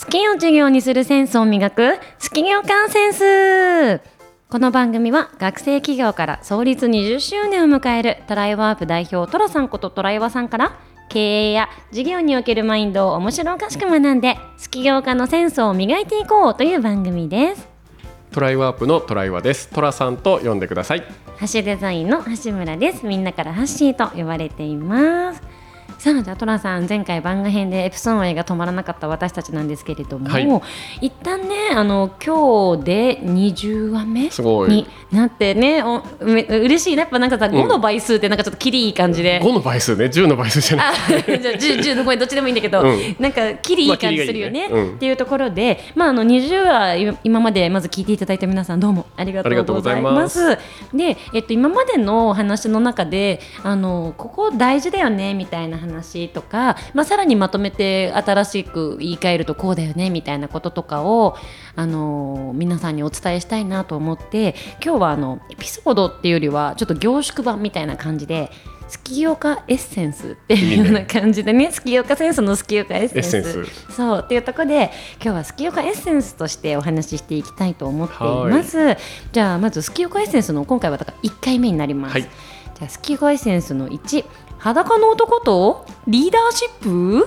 好きを授業にするセンスを磨く好き業界センスこの番組は学生企業から創立20周年を迎えるトライワープ代表トラさんことトライワさんから経営や事業におけるマインドを面白おかしく学んで好き業家のセンスを磨いていこうという番組です。トライワープのトライワです。トラさんと呼んでください。ハッシュデザインの橋村です。みんなからハッシーと呼ばれていますさあじゃあトラさん前回番外編でエプソン愛が止まらなかった私たちなんですけれども、はい。一旦ねあの今日で20話目になってねおめ嬉しいね。やっぱなんかさ5の倍数ってなんかちょっときりいい感じで。5の倍数ね。10の倍数じゃない。あじゃあ 10, 10の声どっちでもいいんだけど、うん。なんかきりいい感じするよね,、まあいいね。うん。っていうところで、まあ、あの20話今今までまず聞いていただいた皆さんどうもありがとうございます。で、えっと、今までのお話の中であのここ大事だよねみたいな話とか、まあ、さらにまとめて新しく言い換えるとこうだよねみたいなこととかをあの皆さんにお伝えしたいなと思って今日はあのエピソードっていうよりはちょっと凝縮版みたいな感じで。スキヨカエッセンスっていうような感じでねスキヨカセンスのスキヨカエッセンス。そうっていうところで今日はスキヨカエッセンスとしてお話ししていきたいと思っています。じゃあまずスキヨカエッセンスの今回はだから1回目になります、はい。じゃあスキヨカエッセンスの1裸の男とリーダーシップ？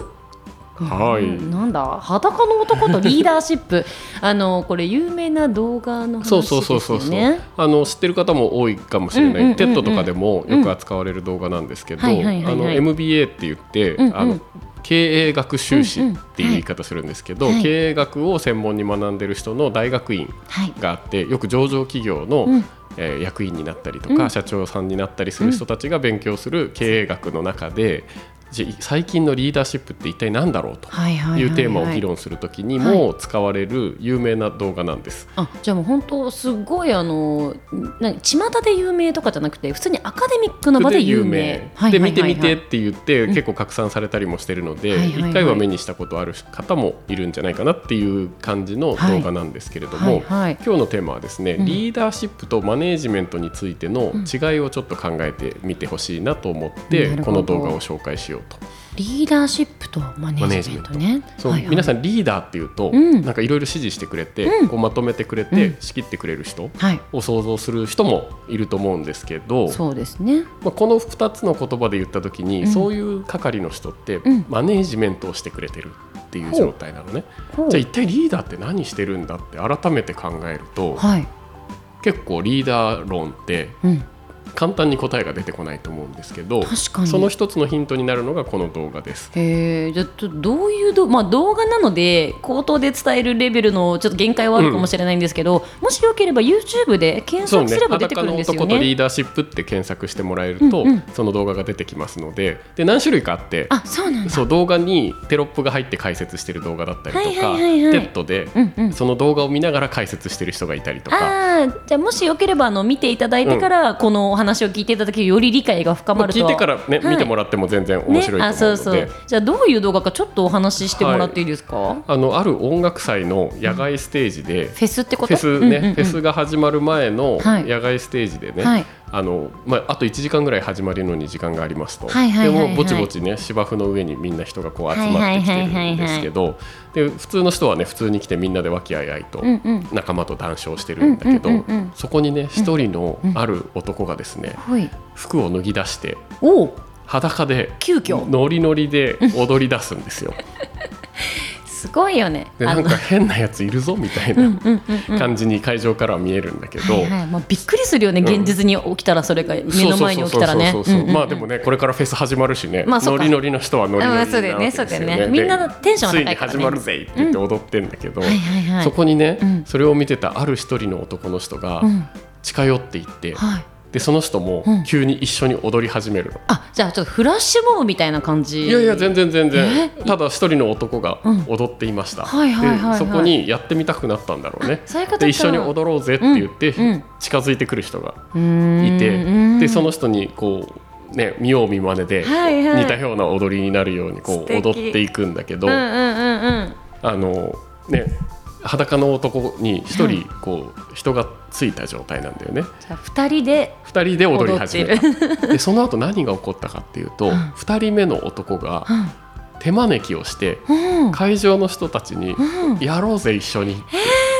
はい。うんなんだ？裸の男とリーダーシップ。あのこれ有名な動画の話ですよそうそうそうそうそう、ねあの知ってる方も多いかもしれない、うんうんうんうん TED とかでもよく扱われる動画なんですけど、はいはいはいはい。あの MBA って言って、うんうん。あの経営学修士っていう言い方するんですけど、はい。経営学を専門に学んでる人の大学院はい。があってよく上場企業の、うんえー役員になったりとか、うん。社長さんになったりする人たちが勉強する経営学の中で、じゃあ最近のリーダーシップって一体何だろうとはいはいはいはい。いうテーマを議論するときにも使われる有名な動画なんです。あじゃあもう本当すごいあのな巷で有名とかじゃなくて普通にアカデミックな場で有名。で見てみてっはいて言って結構拡散されたりもしてるのではいはいはい。一回は目にしたことある方もいるんじゃないかなっていう感じの動画なんですけれどもはい。はい今日のテーマはですねうんリーダーシップとマネージメントについての違いをちょっと考えてみてほしいなと思ってこの動画を紹介しようと。リーダーシップとマネージメントね。そうはいはい。皆さんリーダーっていうとうん。なんかいろいろ指示してくれてうん。こうまとめてくれうん。て仕切ってくれる人はい。を想像する人もいると思うんですけどそうですね。まあ、この2つの言葉で言った時に、うん。そういう係の人ってん。マネージメントをしてくれてるっていう状態なのね、じゃあ一体リーダーって何してるんだって改めて考えるとはい。結構リーダー論ってうん簡単に答えが出てこないと思うんですけどその一つのヒントになるのがこの動画です。へえじゃあどういうど、まあ、動画なので口頭で伝えるレベルのちょっと限界はあるかもしれないんですけど、もしよければ YouTube で検索すれば出てくるんですよね。男とリーダーシップって検索してもらえると、うんうんその動画が出てきますのでで何種類かあってあそうなんだ。そう動画にテロップが入って解説してる動画だったりとか、はいはいはいはい。 TED でうんうん。その動画を見ながら解説してる人がいたりとか。あーじゃあもしよければあの見ていただいてから、このお話を聞いていただけるより理解が深まるとは。聞いてからね、はい。見てもらっても全然面白いと思うので、ね、あそうそう。じゃあどういう動画かちょっとお話ししてもらっていいですか、あのある音楽祭の野外ステージで、フェスってこと？フェスね、うんうんうん。フェスが始まる前のはい。野外ステージでね、はいあのまあ、あと1時間ぐらい始まるのに時間がありますと、でもぼちぼちね芝生の上にみんな人がこう集まってきてるんですけど。で普通の人はね普通に来てみんなで和気あいあいと仲間と談笑してるんだけど、そこにね一人のある男がですね、はい。服を脱ぎ出して裸で急遽。ノリノリで踊り出すんですよ。すごいよね。でなんか変なやついるぞみたいな感じに会場からは見えるんだけど。はいはいまあ、びっくりするよね、ん。現実に起きたらそれが目の前に起きたらね。まあでもねこれからフェス始まるしね、まあノリノリの人はノリノリなわけですよね,あまあね。ね。でみんなテンションは高いからね。ついに始まるぜって言って踊ってんだけど、はいはいはい。そこにね、うん。それを見てたある一人の男の人がうん。近寄っていって、はいでその人もうん。急に一緒に踊り始めるの。あじゃあちょっとフラッシュモブみたいな感じ。いやいや全然全然え？ただ一人の男がうん。踊っていました、そこにやってみたくなったんだろうね。そういうことか。で一緒に踊ろうぜって言って、うん。うん。近づいてくる人がいてうん。でその人にこうね見よう見まねではいはい。似たような踊りになるようにこう踊っていくんだけど、うんうんうんうん。あのね裸の男に一人こう人がついた状態なんだよね。じゃあ2人で二人で踊り始め踊たでその後何が起こったかっていうとん。二人目の男がうん。手招きをしてうん。会場の人たちにうん「やろうぜ一緒に」って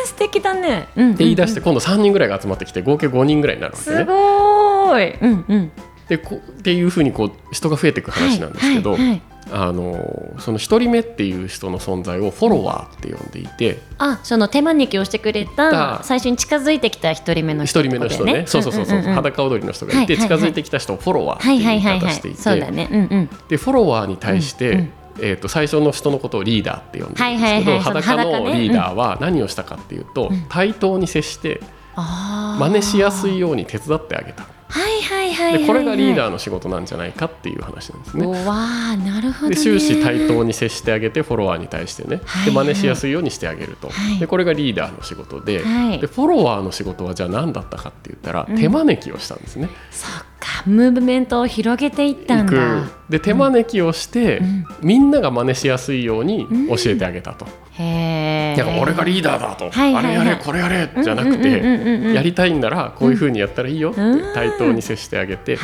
素敵だね。うん言い出して今度3人ぐらいが集まってきて合計5人ぐらいになるわけすね。ごーい。うんうん。でこっていうふうにこう人が増えていく話なんですけど、はいはいはいあのその1人目っていう人の存在をフォロワーって呼んでいてあ、その手招きをしてくれただ最初に近づいてきた一人目の1人人目の人ね。そうそうそうそう,、んんんん。裸踊りの人がいて、はいはいはい。近づいてきた人をフォロワーってはいいうはい言はいいはい。方していて、そうだね。うんうん。でフォロワーに対して、うんうんえー、と最初の人のことをリーダーって呼んでるんですけど、はいはいはいその裸のリーダーは何をしたかっていうと、うん。対等に接して真似しやすいように手伝ってあげたはいはいはいはいこれがリーダー。ーの仕事なんじゃないかっていう話なんですね。わあ、なるほどね。で終始対等に接してあげてフォロワーに対してね、はいで真似しやすいようにしてあげると、はいでこれがリーダーの仕事で,、はいでフォロワーの仕事はじゃあ何だったかって言ったら、うん手招きをしたんですね。そっか、ムーブメントを広げていったんだ。で手招きをして、うん。みんなが真似しやすいように教えてあげたと。へえ。だから俺がリーダーだと、はいはいはい。あれやれこれやれじゃなくうんうんうんうんうん。てやりたいんならこういうふうにやったらいいよってうん。対等に接してあげて。で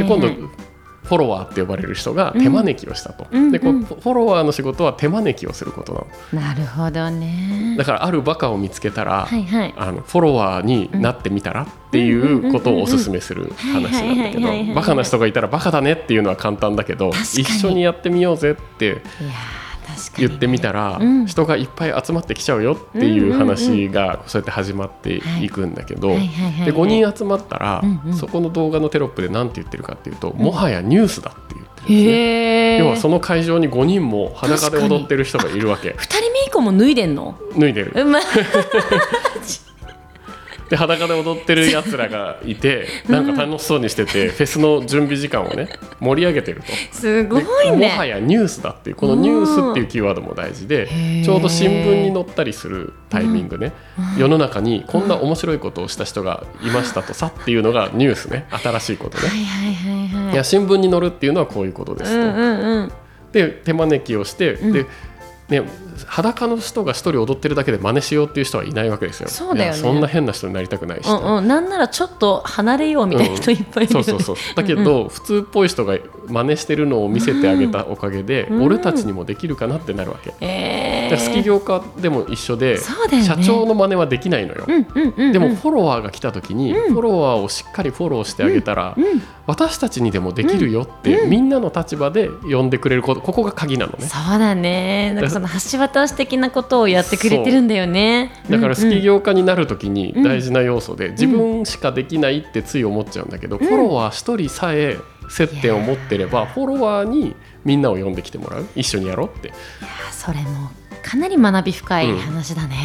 今度フォロワーって呼ばれる人が手招きをしたと、うんでこううんフォロワーの仕事は手招きをすることなの。なるほどね。だからあるバカを見つけたら、はいはい。あのフォロワーになってみたらっていうことをおすすめする話なんだけどバカな人がいたらバカだねっていうのは簡単だけど一緒にやってみようぜっていや言ってみたら、うん。人がいっぱい集まってきちゃうよっていう話がそうやって始まっていくんだけど、はい。はいはいはいで5人集まったら、うんうん。そこの動画のテロップで何て言ってるかっていうと、もはやニュースだって言ってるんですね。要はその会場に5人も裸で踊ってる人がいるわけ。二人目以降も脱いでんの？脱いでる。うまい。で裸で踊ってるやつらがいて なんか楽しそうにしててフェスの準備時間をね盛り上げてると。すごでいね。もはやニュースだっていうこのニュースっていうキーワードも大事でちょうど新聞に載ったりするタイミングね、世の中にこんな面白いことをした人がいましたとさっていうのがニュースね新しいことね、はいはいはいはい。いや新聞に載るっていうのはこういうことですと、うんうんうん。で手招きをして、んでね、裸の人が一人踊ってるだけで真似しようっていう人はいないわけですよ。そうだよねそんな変な人になりたくないし、うんうん。なんならちょっと離れようみたいな人いっぱいいるよね。そうそうそうだけど、普通っぽい人が真似してるのを見せてあげたおかげで、うん俺たちにもできるかなってなるわけ。ええで好き業家でも一緒で、ね社長の真似はできないのよ。うんうんうんうん。でもフォロワーが来た時に、フォロワーをしっかりフォローしてあげたら、うん私たちにでもできるよって、みんなの立場で呼んでくれることここが鍵なのね。そうだね。なんかその橋渡し的なことをやってくれてるんだよね。だから好き業家になるときにうん大事な要素で、自分しかできないってつい思っちゃうんだけど、フォロワー1人さえ接点を持ってればフォロワーにみんなを呼んできてもらう？一緒にやろうって。あそれもかなり学び深い話だね。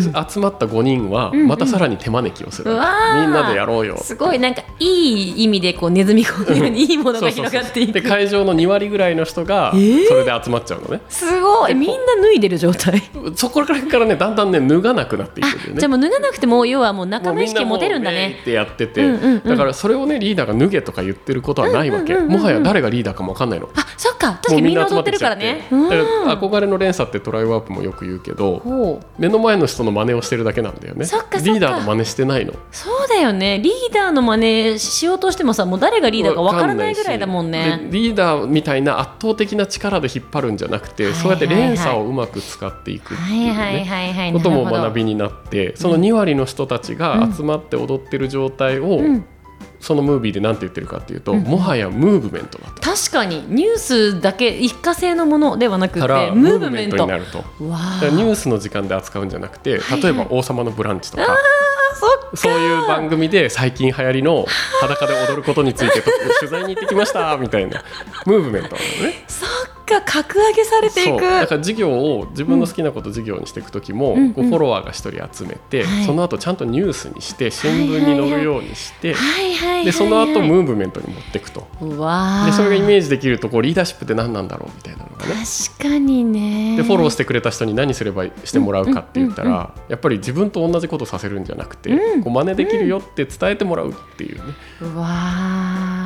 で、集まった5人はんまたさらに手招きをする、うわー。みんなでやろうよ。すごいなんかいい意味でこうネズミ込むようにいいものが広がっていく。で会場の2割ぐらいの人がえー？それで集まっちゃうのね、すごい。みんな脱いでる状態。そこからからねだんだんね脱がなくなっていくんだよね。じゃあもう脱がなくても要はもう仲間意識持てるんだね。ってやってて、うんうんうん。だからそれをねリーダーが脱げとか言ってることはないわけ、うんうんうんうんもはや誰がリーダーかも分かんないの。あそっか。確かにみんな踊ってるからね。から憧れの連鎖ってトライワープもよく言うけど目の前の人の真似をしてるだけなんだよね。そっかリーダーの真似してないの。そうだよね。リーダーの真似しようとしてもさもう誰がリーダーかわからないぐらいだもんね。でリーダーみたいな圧倒的な力で引っ張るんじゃなくて、はいはいそうやって連鎖をうまく使っていくってはいいう。ことも学びになってその2割の人たちが集まって踊ってる状態を、うんそのムービーで何て言ってるかっていうと、もはやムーブメントだと。確かにニュースだけ一過性のものではなくてムーブメント。になると。ニュースの時間で扱うんじゃなくてはい例えば「王様のブランチ」とか、そっか。そういう番組で最近流行りの裸で踊ることについてと取材に行ってきましたみたいな。ムーブメントなのね。か格上げされていそう。くだから事業を自分の好きなこと事業にしていく時も、うんこうフォロワーが一人集めて、はい。その後ちゃんとニュースにして新聞に載るようにして、でその後ムーブメントに持っていくと。うわあでそれがイメージできるとこうリーダーシップって何なんだろうみたいなのがね。確かにね。でフォローしてくれた人に何すればしてもらうかって言ったら、うんうんやっぱり自分と同じことさせるんじゃなくて、うん。こう真似できるよって伝えてもらうっていうね、うわ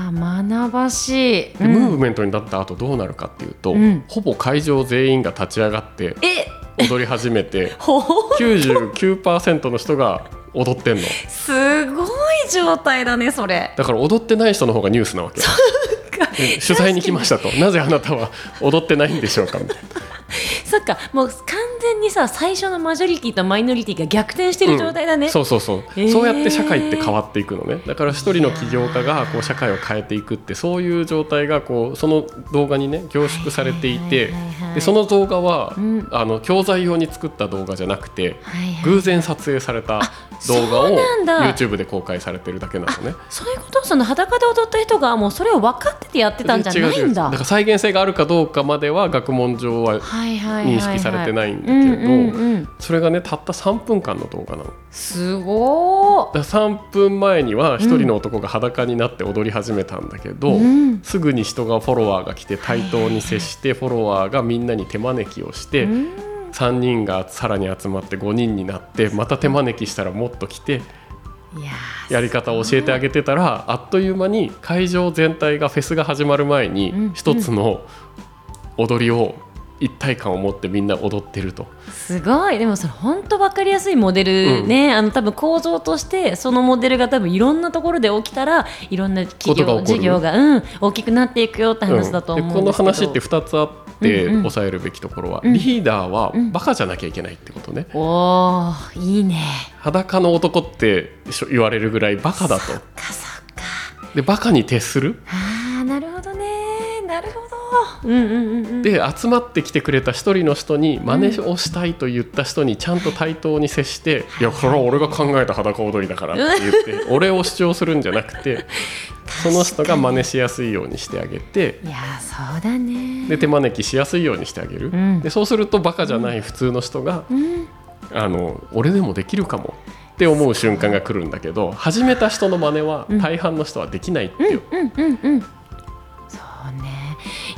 あ学ばしい、でムーブメントになった後どうなるかっていうと、うん。ほぼ会場全員が立ち上がってえ。踊り始めて ほ99%の人が踊ってんの。すごい状態だねそれ。だから踊ってない人の方がニュースなわけで 取材に来ましたと。なぜあなたは踊ってないんでしょうかみたいな。そっか。もう完全にさ最初のマジョリティとマイノリティが逆転してる状態だね、そうそうそう、へー。そうやって社会って変わっていくのね。だから一人の起業家がこう社会を変えていくってそういう状態がこうその動画にね凝縮されていてでその動画は、ん。あの教材用に作った動画じゃなくて、はいはい偶然撮影された動画を YouTube で公開されてるだけなのね。そういうこと？その裸で踊った人がもうそれを分かっててやってたんじゃないんだ。だから再現性があるかどうかまでは学問上は認識されてないんだけどうんうんうん。それがねたった3分間の動画なの。すごー。だから3分前には一人の男が裸になって踊り始めたんだけど、うん。すぐに人がフォロワーが来て対等に接してフォロワーがみんなに手招きをして、うん。3人がさらに集まって5人になってまた手招きしたらもっと来ていやり方を教えてあげてたらあっという間に会場全体がフェスが始まる前うんに一つの踊りを一体感を持ってみんな踊ってると。すごい。でもそれ本当分かりやすいモデルね、あの多分構造としてそのモデルが多分いろんなところで起きたらいろんな企業事業が、うん、大きくなっていくよって話だと思うん。この話って2つあってうんうん抑えるべきところは、うん。リーダーはうん。バカじゃなきゃいけないってことね。おーいいね。裸の男って言われるぐらいバカだと。かそっか。でバカに徹する？あで集まってきてくれた一人の人に真似をしたいと言った人にちゃんと対等に接して「い。やこれは俺が考えた裸踊りだから」って言って 俺を主張するんじゃなくて その人が真似しやすいようにしてあげていやーそうだね。で手招きしやすいようにしてあげる、ん。でそうするとバカじゃない普通の人が、うん。あの俺でもできるかもって思う瞬間が来るんだけど始めた人の真似は大半の人はできないってよ、う。んうんうんそうね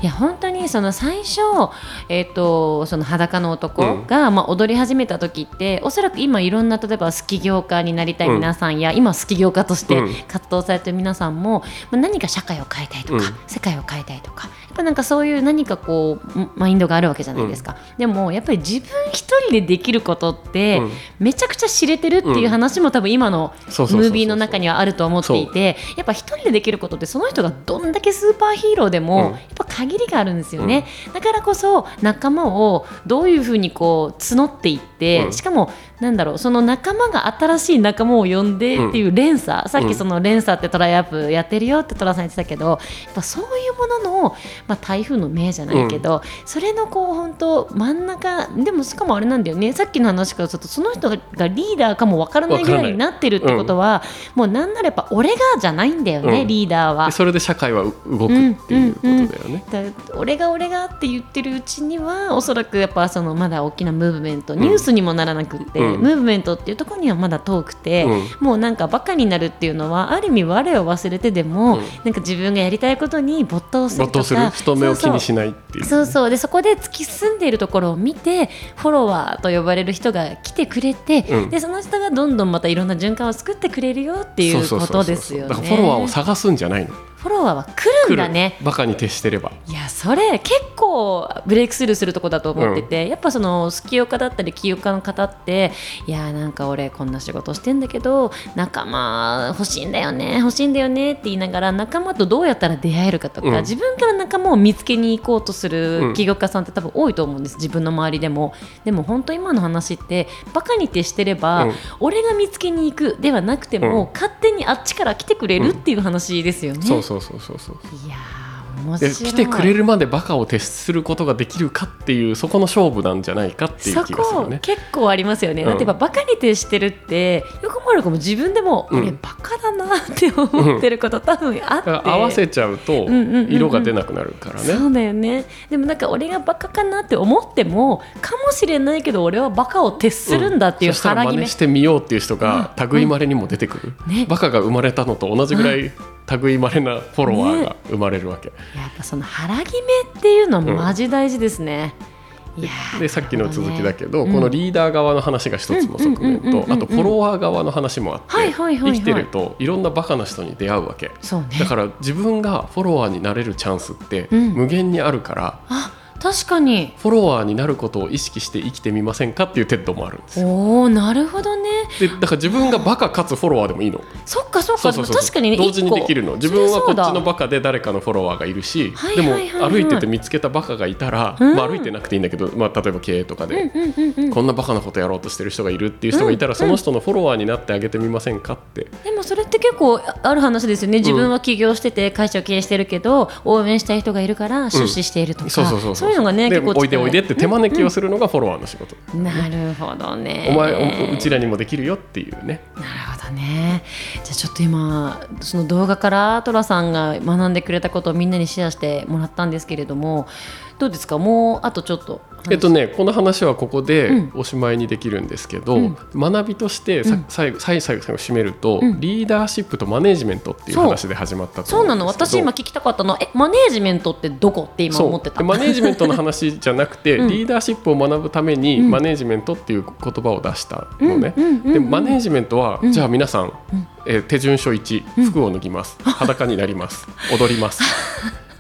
いや本当にその最初、えー、とその裸の男が、まあ、踊り始めた時っておそらく今いろんな例えばスキ業家になりたい皆さんや、今スキ業家としてうん。活動されてる皆さんも、まあ、何か社会を変えたいとか、うん。世界を変えたいとかぱなんかそういう何かこうマインドがあるわけじゃないですか、でもやっぱり自分一人でできることって、うん。めちゃくちゃ知れてるっていう話も多分今のムービーの中にはあると思っていてやっぱ一人でできることってその人がどんだけスーパーヒーローでも、うん。やっぱ限りがあるんですよね、だからこそ仲間をどういうふうにこう募っていって、うん。しかもなんだろうその仲間が新しい仲間を呼んでっていう連鎖、さっきその連鎖ってトライアップやってるよってトラさん言ってたけどやっぱそういうものの、まあ、台風の目じゃないけど、それのこう本当真ん中でもしかもあれなんだよね。さっきの話からするとその人がリーダーかもわからないぐらいになってるってことは、もうなんならやっぱ俺がじゃないんだよね、うん。リーダーは。で。それで社会はう動くっていうことだよね。だから俺が俺がって言ってるうちにはおそらくやっぱそのまだ大きなムーブメントニュースにもならなくって、うん。ムーブメントっていうところにはまだ遠くて、うん。もうなんかバカになるっていうのはある意味我を忘れてでも、うん。なんか自分がやりたいことに没頭するとか人目を気にしないっていう。そうそうでそこで突き進んでいるところを見てフォロワーと呼ばれる人が来てくれて、うんでその人がどんどんまたいろんな循環を作ってくれるよっていうことですよね。だからフォロワーを探すんじゃないの。フォロワーは来るんだね。バカに徹してれば。いやそれ結構ブレイクスルーするとこだと思ってて、やっぱそのスキヨ家だったり起業家の方っていやなんか俺こんな仕事してんだけど仲間欲しいんだよね欲しいんだよねって言いながら仲間とどうやったら出会えるかとか、うん。自分から仲間を見つけに行こうとするうん。起業家さんって多分多いと思うんです自分の周りでも。でも本当今の話ってバカに徹してれば、うん。俺が見つけに行くではなくても、うん。勝手にあっちから来てくれるっていう話ですよね。そうそうそうそうそう。いやー面白でい来てくれるまでバカを徹することができるかっていうそこの勝負なんじゃないかっていう気がするね。結構ありますよね、うん。だってやっぱバカに徹してるってよくも悪くも自分でも、うん俺バカだなって思ってること多分あって、合わせちゃうとんうんうんうん。色が出なくなるからね。そうだよね。でもなんか俺がバカかなって思ってもかもしれないけど俺はバカを徹するんだっていうそしたら腹決め、真似してみようっていう人が類いまれにも出てくる、ね。バカが生まれたのと同じぐらい類いまれなフォロワーが生まれるわけ、やっぱその腹決めっていうのはマジ大事ですね、いやーでさっきの続きだけど、うんこのリーダー側の話が一つの側面うんうんうんうんうん。とあとフォロワー側の話もあって、生きてるといろんなバカな人に出会うわけ。ね。だから自分がフォロワーになれるチャンスってうん。無限にあるから、あ確かに。フォロワーになることを意識して生きてみませんかっていう TED もあるんですよ。おおなるほどね。でだから自分がバカかつフォロワーでもいいの。そっかそっか。そうそうそう確かにね同時にできるの。自分はこっちのバカで誰かのフォロワーがいるし、はいでも歩いてて見つけたバカがいたら、うん。まあ、歩いてなくていいんだけど、まあ、例えば経営とかで、うんうんうんうん。こんなバカなことやろうとしてる人がいるっていう人がいたら、うんその人のフォロワーになってあげてみませんかって。でもそれって結構あある話ですよね。自分は起業してて会社を経営してるけど応援したい人がいるから出資しているとか、そうそうそうそういうのがねで結構おい。でおいでって手招きをするのがフォロワーの仕事、なるほどね。お前おうちらにもできるよっていうね。なるほどね。じゃあちょっと今その動画からトラさんが学んでくれたことをみんなにシェアしてもらったんですけれどもどうですか？もうあとちょっと話。えっとね、この話はここでうん。おしまいにできるんですけど、うん。学びとしてさ、うん。最後最後最後締めると、うん。リーダーシップとマネージメントっていう話で始まったとそう。なの。私今聞きたかったの。はえマネージメントってどこって今思ってた？マネージメントの話じゃなくて、うん。リーダーシップを学ぶために、うん。マネージメントっていう言葉を出したのね、でマネージメントは、うん。じゃあ皆さん、ん。えー手順書1服を脱ぎます、裸になります。踊ります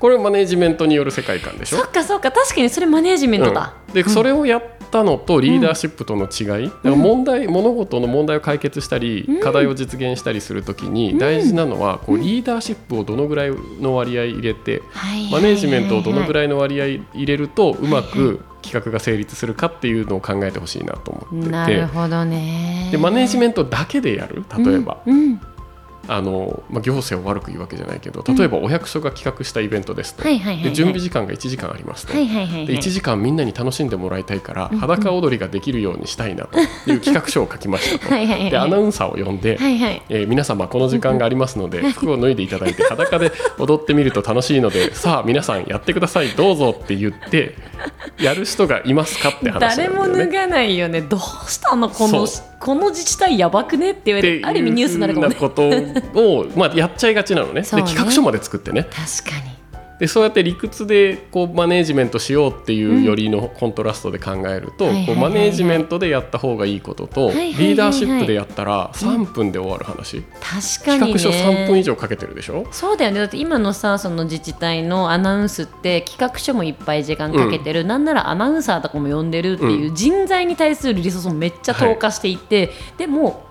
これマネージメントによる世界観でしょ？そっかそっか確かにそれマネージメントだ、うん。でそれをやったのとリーダーシップとの違い、だから問題物事の問題を解決したり、うん。課題を実現したりするときに大事なのは、こうリーダーシップをどのぐらいの割合入れて、はいマネージメントをどのぐいらいの割合入れるとうまく企画が成立するかっていうのを考えてほしいなと思ってなてるほどね。でマネージメントだけでやる？例えば、うん。うんあのまあ、行政を悪く言うわけじゃないけど例えばお役所が企画したイベントですと、準備時間が1時間ありますと。はいはいはいはい。で1時間みんなに楽しんでもらいたいからうん裸踊りができるようにしたいなという 企画書を書きましたと。はいはいはいでアナウンサーを呼んで、はいはい。えー皆様この時間がありますので服を脱いでいただいて裸で踊ってみると楽しいので さあ皆さんやってくださいどうぞって言ってやる人がいますかって話なんだ誰も脱。がないよね。どうしたのこのそこの自治体やばくね？って言われるある意味ニュースになるかもね。ことを、まあ、やっちゃいがちなのね。ね。で企画書まで作ってね。確かにでそうやって理屈でこうマネージメントしようっていうよりのコントラストで考えると、こうマネージメントでやった方がいいことと、リーダーシップでやったら3分で終わる話、確かにね。企画書3分以上かけてるでしょ？そうだよね。だって今のさその自治体のアナウンスって企画書もいっぱい時間かけてる、なんならアナウンサーとかも呼んでるっていう人材に対するリソースもめっちゃ投下していて、でも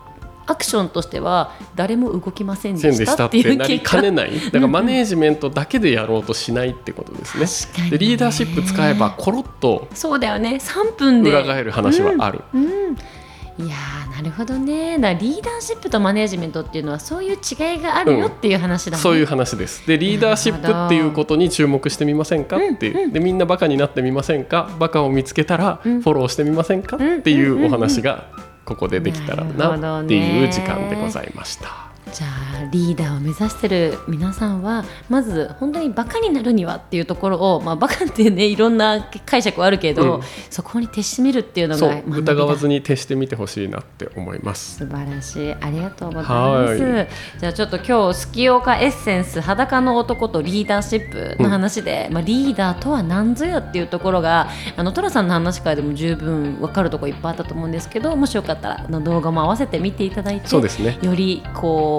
アクションとしては誰も動きませんでしたたってていう結果なりかねない。だからマネージメントだけでやろうとしないってことですね。確かにね。でリーダーシップ使えばコロッとそうだよね。3分で。裏返る話はある、うん、いやーなるほどね。だリーダーシップとマネージメントっていうのはそういう違いがあるよっていう話だもんね、そういう話です。でリーダーシップっていうことに注目してみませんかって。いうでみんなバカになってみませんか？バカを見つけたらフうん。ォローしてみませんか？っていうお話がここでできたらなっていう時間でございました。じゃあリーダーを目指してる皆さんはまず本当にバカになるにはっていうところを、まあ、バカってねいろんな解釈はあるけど、うん。そこに徹してみるっていうのが疑わずに徹してみてほしいなって思います。素晴らしい。ありがとうございます。はじゃあちょっと今日スキオカエッセンス裸の男とリーダーシップの話で、まあ、リーダーとは何ぞやっていうところがあのトラさんの話からでも十分分かるところいっぱいあったと思うんですけどもしよかったらあの動画も合わせて見ていただいてそうですね。よりこう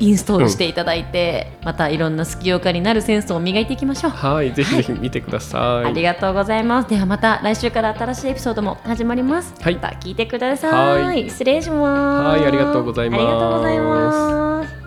インストールしていただいて、またいろんなスキオカになるセンスを磨いていきましょう。はい、ぜひぜひ見てください。ありがとうございます。ではまた来週から新しいエピソードも始まります。はいまた聞いてください。はい失礼します。はいありがとうございますありがとうございます。